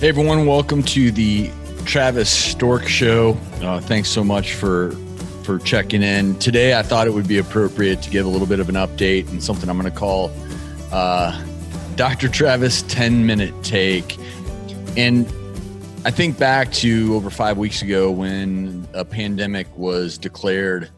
Hey everyone, welcome to the Travis Stork Show. Uh, thanks so much for for checking in. Today, I thought it would be appropriate to give a little bit of an update and something I'm going to call uh, Dr. Travis 10 minute take. And I think back to over five weeks ago when a pandemic was declared,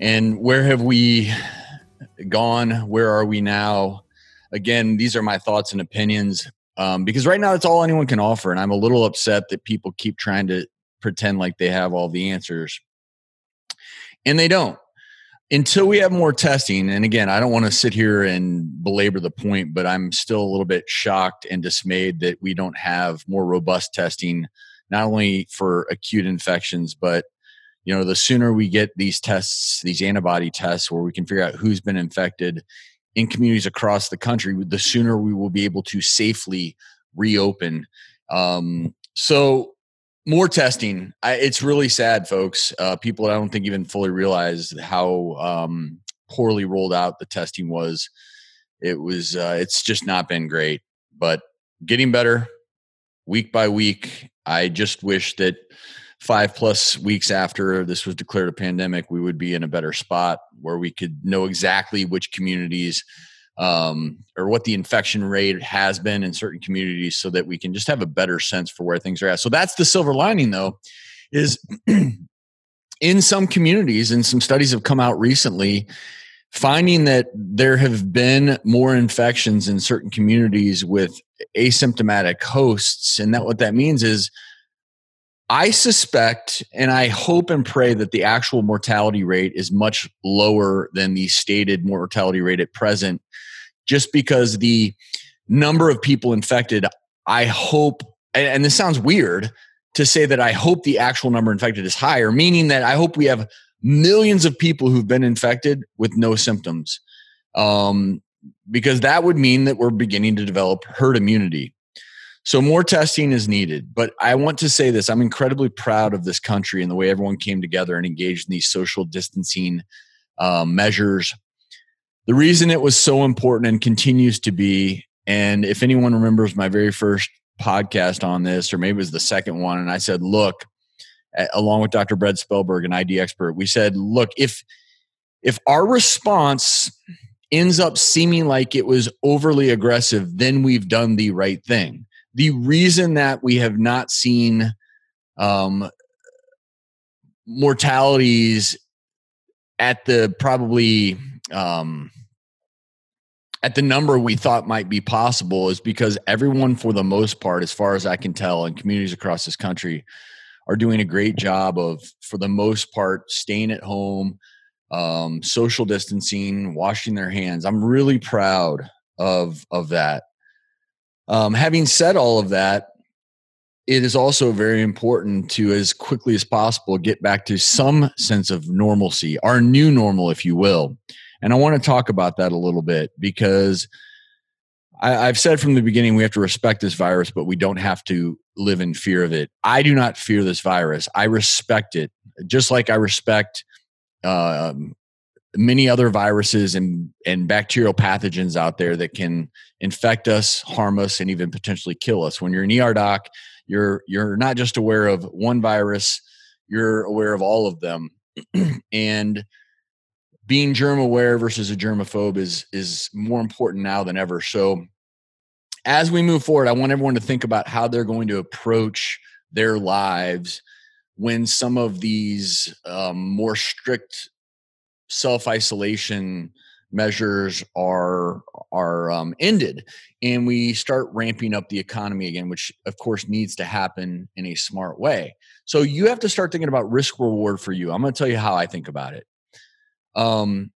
and where have we gone? Where are we now? Again, these are my thoughts and opinions um, because right now that's all anyone can offer and i'm a little upset that people keep trying to pretend like they have all the answers. And they don't. Until we have more testing and again i don't want to sit here and belabor the point but i'm still a little bit shocked and dismayed that we don't have more robust testing not only for acute infections but you know the sooner we get these tests these antibody tests where we can figure out who's been infected in communities across the country, the sooner we will be able to safely reopen. Um, so, more testing. I, it's really sad, folks. Uh, people, I don't think even fully realize how um, poorly rolled out the testing was. It was. Uh, it's just not been great, but getting better week by week. I just wish that five plus weeks after this was declared a pandemic, we would be in a better spot where we could know exactly which communities um, or what the infection rate has been in certain communities so that we can just have a better sense for where things are at. So that's the silver lining, though, is in some communities, and some studies have come out recently, finding that there have been more infections in certain communities with asymptomatic hosts. And that what that means is I suspect and I hope and pray that the actual mortality rate is much lower than the stated mortality rate at present, just because the number of people infected, I hope, and this sounds weird to say that I hope the actual number infected is higher, meaning that I hope we have millions of people who've been infected with no symptoms. Um, because that would mean that we're beginning to develop herd immunity. So more testing is needed. But I want to say this I'm incredibly proud of this country and the way everyone came together and engaged in these social distancing um, measures. The reason it was so important and continues to be, and if anyone remembers my very first podcast on this, or maybe it was the second one, and I said, look, along with Dr. Brad Spellberg, an ID expert, we said, look, if if our response ends up seeming like it was overly aggressive, then we've done the right thing the reason that we have not seen um, mortalities at the probably um, at the number we thought might be possible is because everyone, for the most part, as far as I can tell, in communities across this country, are doing a great job of, for the most part, staying at home, um, social distancing, washing their hands. I'm really proud of of that. Um, having said all of that, it is also very important to, as quickly as possible, get back to some sense of normalcy, our new normal, if you will. And I want to talk about that a little bit because I, have said from the beginning we have to respect this virus, but we don't have to live in fear of it. I do not fear this virus. I respect it, just like I respect um, many other viruses and, and bacterial pathogens out there that can infect us, harm us, and even potentially kill us. When you're an ER doc, you're you're not just aware of one virus, you're aware of all of them. and being germ aware versus a germaphobe is is more important now than ever. So as we move forward, I want everyone to think about how they're going to approach their lives when some of these um, more strict self isolation measures are are um, ended and we start ramping up the economy again which of course needs to happen in a smart way. So you have to start thinking about risk reward for you. I'm going to tell you how i think about it. Um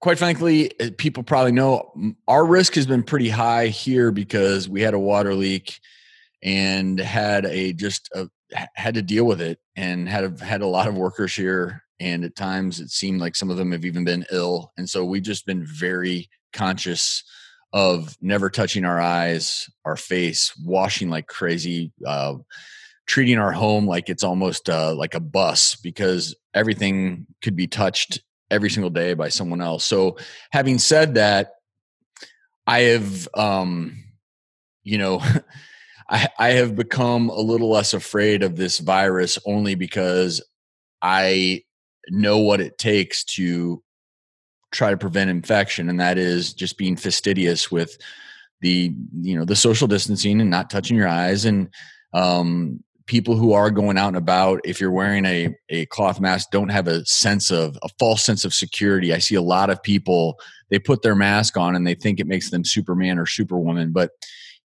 quite frankly eh, people probably know our risk has been pretty high here because we had a water leak and had a just a, had to deal with it and had a, had a lot of workers here and at times it seemed like some of them have even been ill and so we've just been very conscious of never touching our eyes our face washing like crazy uh, treating our home like it's almost uh, like a bus because everything could be touched every single day by someone else. So having said that i have um you know I, I have become a little less afraid of this virus only because I know what it takes to try to prevent infection, and that is just being fastidious with the you know the social distancing and not touching your eyes and um, people who are going out and about if you're wearing a, a cloth mask don't have a sense of a false sense of security. I see a lot of people they put their mask on and they think it makes them superman or superwoman but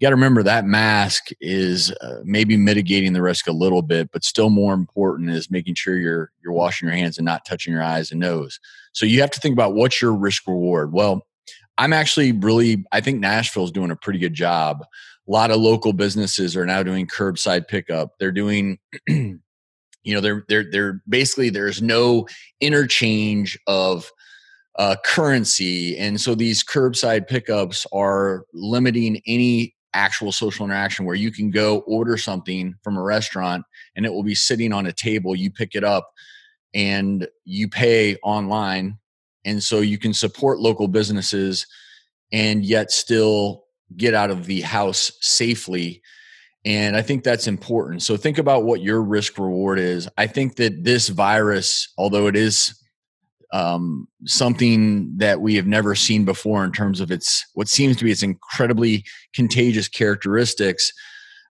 you got to remember that mask is uh, maybe mitigating the risk a little bit but still more important is making sure you're you're washing your hands and not touching your eyes and nose. So you have to think about what's your risk reward. Well i'm actually really i think nashville's doing a pretty good job. A lot of local businesses are now doing curbside pickup. They're doing you know they're they're they're basically there's no interchange of uh, currency. And so these curbside pickups are limiting any actual social interaction where you can go order something from a restaurant and it will be sitting on a table you pick it up and you pay online and so you can support local businesses and yet still get out of the house safely. And I think that's important. So think about what your risk reward is. I think that this virus, although it is um, something that we have never seen before in terms of its what seems to be its incredibly contagious characteristics,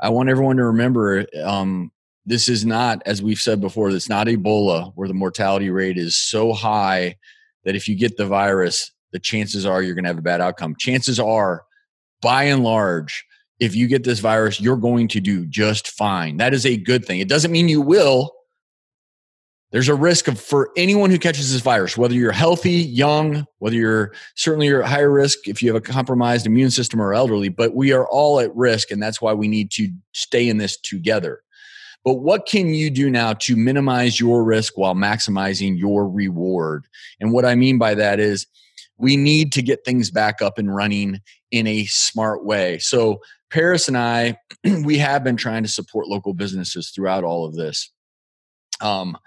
I want everyone to remember um, this is not, as we've said before, it's not Ebola where the mortality rate is so high that if you get the virus, the chances are you're going to have a bad outcome. Chances are by and large, if you get this virus, you're going to do just fine. That is a good thing. It doesn't mean you will. There's a risk of for anyone who catches this virus, whether you're healthy, young, whether you're certainly you're at higher risk if you have a compromised immune system or elderly, but we are all at risk, and that's why we need to stay in this together. But what can you do now to minimize your risk while maximizing your reward? And what I mean by that is we need to get things back up and running in a smart way. So, Parris and I, we have been trying to support local businesses throughout all of this. Um,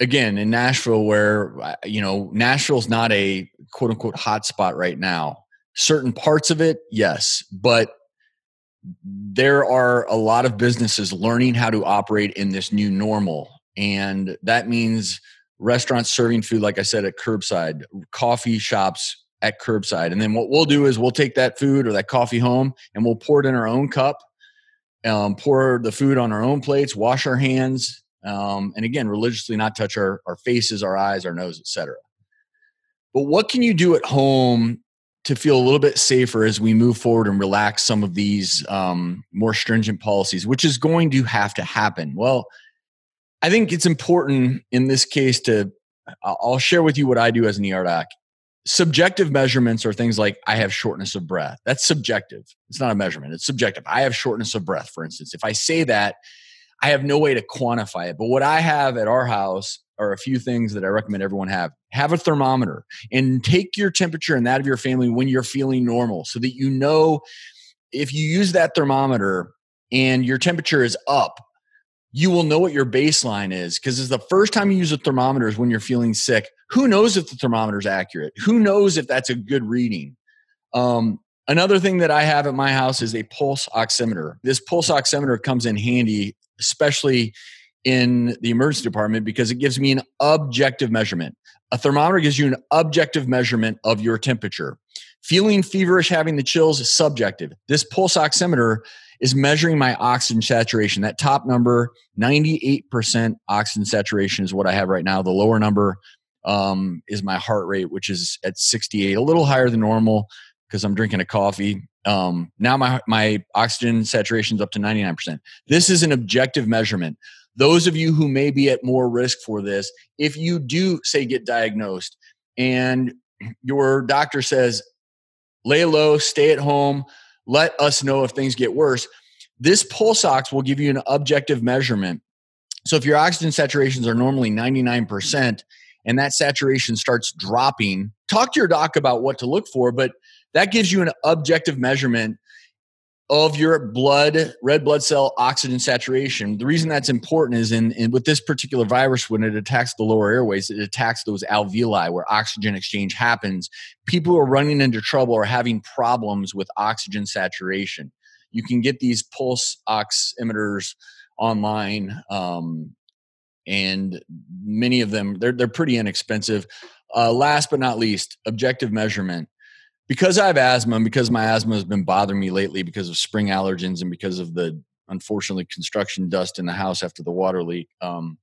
again, in Nashville, where, uh, you know, Nashville's not a quote unquote hotspot right now. Certain parts of it, yes, but there are a lot of businesses learning how to operate in this new normal. And that means restaurants serving food, like I said, at curbside, coffee shops at curbside. And then what we'll do is we'll take that food or that coffee home and we'll pour it in our own cup, um, pour the food on our own plates, wash our hands, um, and again, religiously not touch our, our faces, our eyes, our nose, etc. But what can you do at home to feel a little bit safer as we move forward and relax some of these um, more stringent policies, which is going to have to happen? Well, I think it's important in this case to I'll share with you what I do as an ER doc. Subjective measurements are things like I have shortness of breath. That's subjective. It's not a measurement. It's subjective. I have shortness of breath, for instance. If I say that, I have no way to quantify it. But what I have at our house are a few things that I recommend everyone have. Have a thermometer and take your temperature and that of your family when you're feeling normal so that you know if you use that thermometer and your temperature is up you will know what your baseline is because it's the first time you use a thermometer is when you're feeling sick. Who knows if the thermometer is accurate? Who knows if that's a good reading? Um, another thing that I have at my house is a pulse oximeter. This pulse oximeter comes in handy, especially in the emergency department, because it gives me an objective measurement. A thermometer gives you an objective measurement of your temperature. Feeling feverish, having the chills is subjective. This pulse oximeter is measuring my oxygen saturation. That top number, 98% oxygen saturation is what I have right now. The lower number um, is my heart rate, which is at 68, a little higher than normal because I'm drinking a coffee. Um, now my, my oxygen saturation is up to 99%. This is an objective measurement. Those of you who may be at more risk for this, if you do say get diagnosed and your doctor says, lay low, stay at home, let us know if things get worse. This pulse ox will give you an objective measurement. So if your oxygen saturations are normally 99% and that saturation starts dropping, talk to your doc about what to look for, but that gives you an objective measurement of your blood, red blood cell oxygen saturation. The reason that's important is in, in, with this particular virus, when it attacks the lower airways, it attacks those alveoli where oxygen exchange happens. People who are running into trouble or having problems with oxygen saturation. you can get these pulse oximeters online. Um, and many of them they're they're pretty inexpensive. Uh, last but not least, objective measurement. Because I have asthma and because my asthma has been bothering me lately because of spring allergens and because of the unfortunately construction dust in the house after the water leak. Um,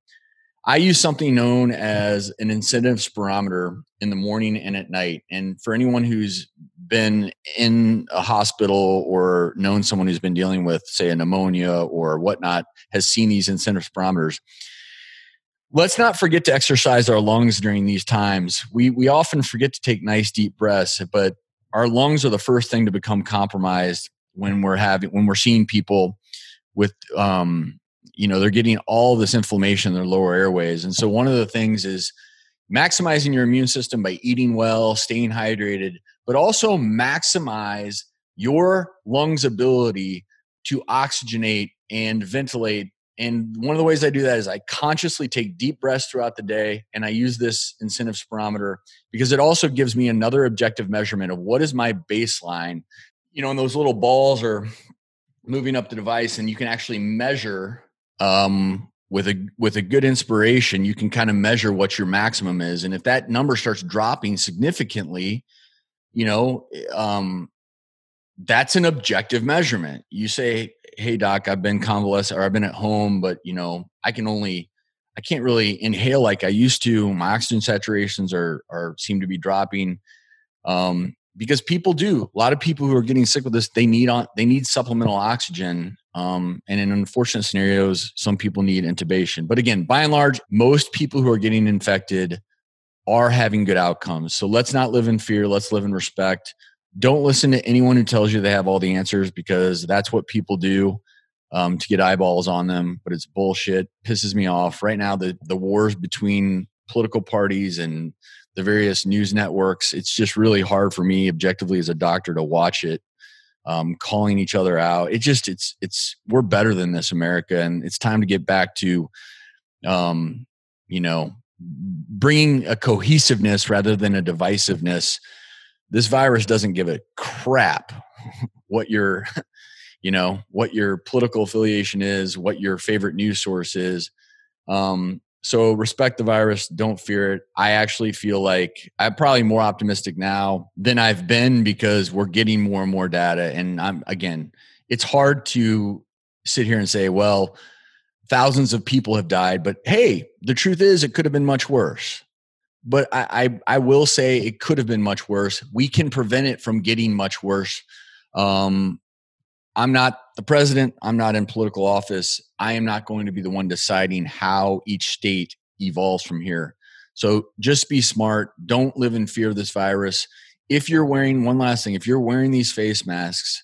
I use something known as an incentive spirometer in the morning and at night. And for anyone who's been in a hospital or known someone who's been dealing with, say, a pneumonia or whatnot, has seen these incentive spirometers let's not forget to exercise our lungs during these times. We we often forget to take nice deep breaths, but our lungs are the first thing to become compromised when we're having when we're seeing people with um you know they're getting all this inflammation in their lower airways. And so one of the things is maximizing your immune system by eating well staying hydrated but also maximize your lungs ability to oxygenate and ventilate and one of the ways I do that is I consciously take deep breaths throughout the day and I use this incentive spirometer because it also gives me another objective measurement of what is my baseline. You know, and those little balls are moving up the device and you can actually measure um, with a with a good inspiration, you can kind of measure what your maximum is. And if that number starts dropping significantly, you know, um, that's an objective measurement. You say, hey doc i've been convalescent or i've been at home but you know i can only i can't really inhale like i used to. My oxygen saturations are are seem to be dropping um, because people do. A lot of people who are getting sick with this they need on they need supplemental oxygen um, and in unfortunate scenarios some people need intubation. But again by and large most people who are getting infected are having good outcomes. So let's not live in fear. Let's live in respect don't listen to anyone who tells you they have all the answers because that's what people do um, to get eyeballs on them. But it's bullshit. Pisses me off right now. The the wars between political parties and the various news networks. It's just really hard for me, objectively as a doctor, to watch it. Um, calling each other out. It just it's it's we're better than this, America, and it's time to get back to, um, you know, bringing a cohesiveness rather than a divisiveness this virus doesn't give a crap what your you know what your political affiliation is what your favorite news source is. Um, so respect the virus don't fear it. I actually feel like i'm probably more optimistic now than i've been because we're getting more and more data. And i'm again it's hard to sit here and say well thousands of people have died but hey the truth is it could have been much worse but I, I, I will say it could have been much worse. We can prevent it from getting much worse. Um, I'm not the president. I'm not in political office. I am not going to be the one deciding how each state evolves from here. So just be smart. Don't live in fear of this virus. If you're wearing one last thing, if you're wearing these face masks,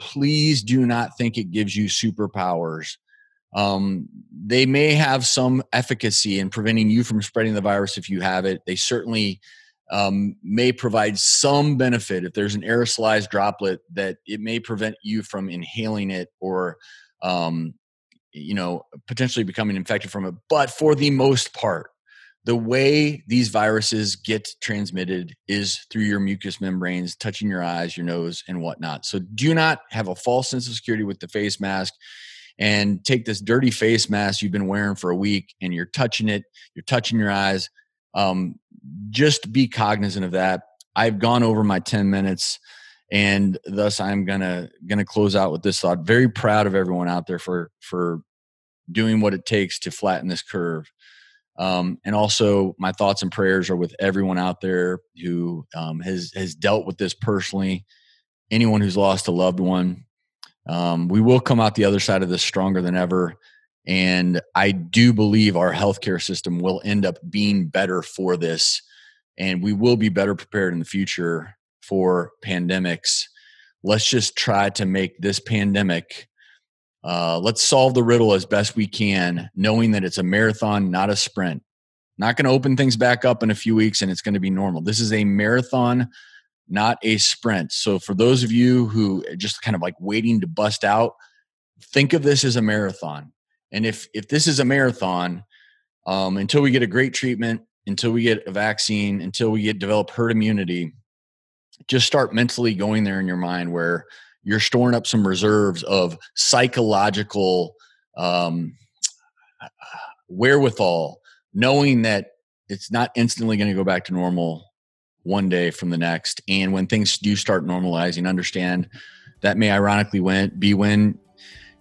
please do not think it gives you superpowers. Um, they may have some efficacy in preventing you from spreading the virus if you have it. They certainly um, may provide some benefit if there's an aerosolized droplet that it may prevent you from inhaling it or um, you know potentially becoming infected from it. But for the most part the way these viruses get transmitted is through your mucous membranes touching your eyes your nose and whatnot. So do not have a false sense of security with the face mask and take this dirty face mask you've been wearing for a week and you're touching it, you're touching your eyes. Um, just be cognizant of that. I've gone over my 10 minutes and thus I'm gonna gonna close out with this thought. Very proud of everyone out there for for doing what it takes to flatten this curve. Um, and also, my thoughts and prayers are with everyone out there who um, has has dealt with this personally. Anyone who's lost a loved one, um, we will come out the other side of this stronger than ever. And I do believe our healthcare system will end up being better for this. And we will be better prepared in the future for pandemics. Let's just try to make this pandemic, uh, let's solve the riddle as best we can, knowing that it's a marathon, not a sprint. Not going to open things back up in a few weeks and it's going to be normal. This is a marathon not a sprint. So for those of you who are just kind of like waiting to bust out, think of this as a marathon. And if if this is a marathon, um, until we get a great treatment, until we get a vaccine, until we get develop herd immunity, just start mentally going there in your mind where you're storing up some reserves of psychological um, wherewithal, knowing that it's not instantly going to go back to normal one day from the next. And when things do start normalizing, understand that may ironically be when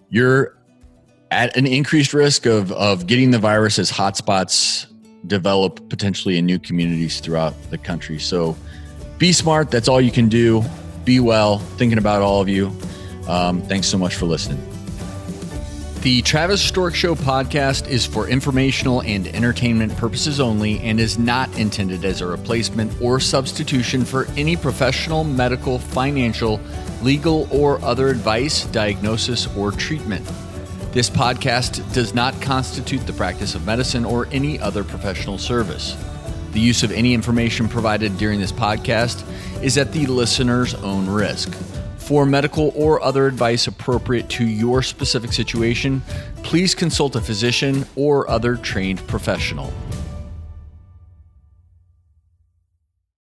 you're at an increased risk of, of getting the virus as hotspots develop potentially in new communities throughout the country. So be smart. That's all you can do. Be well. Thinking about all of you. Um, thanks so much for listening. The Travis Stork Show podcast is for informational and entertainment purposes only and is not intended as a replacement or substitution for any professional, medical, financial, legal, or other advice, diagnosis, or treatment. This podcast does not constitute the practice of medicine or any other professional service. The use of any information provided during this podcast is at the listener's own risk. For medical or other advice appropriate to your specific situation, please consult a physician or other trained professional.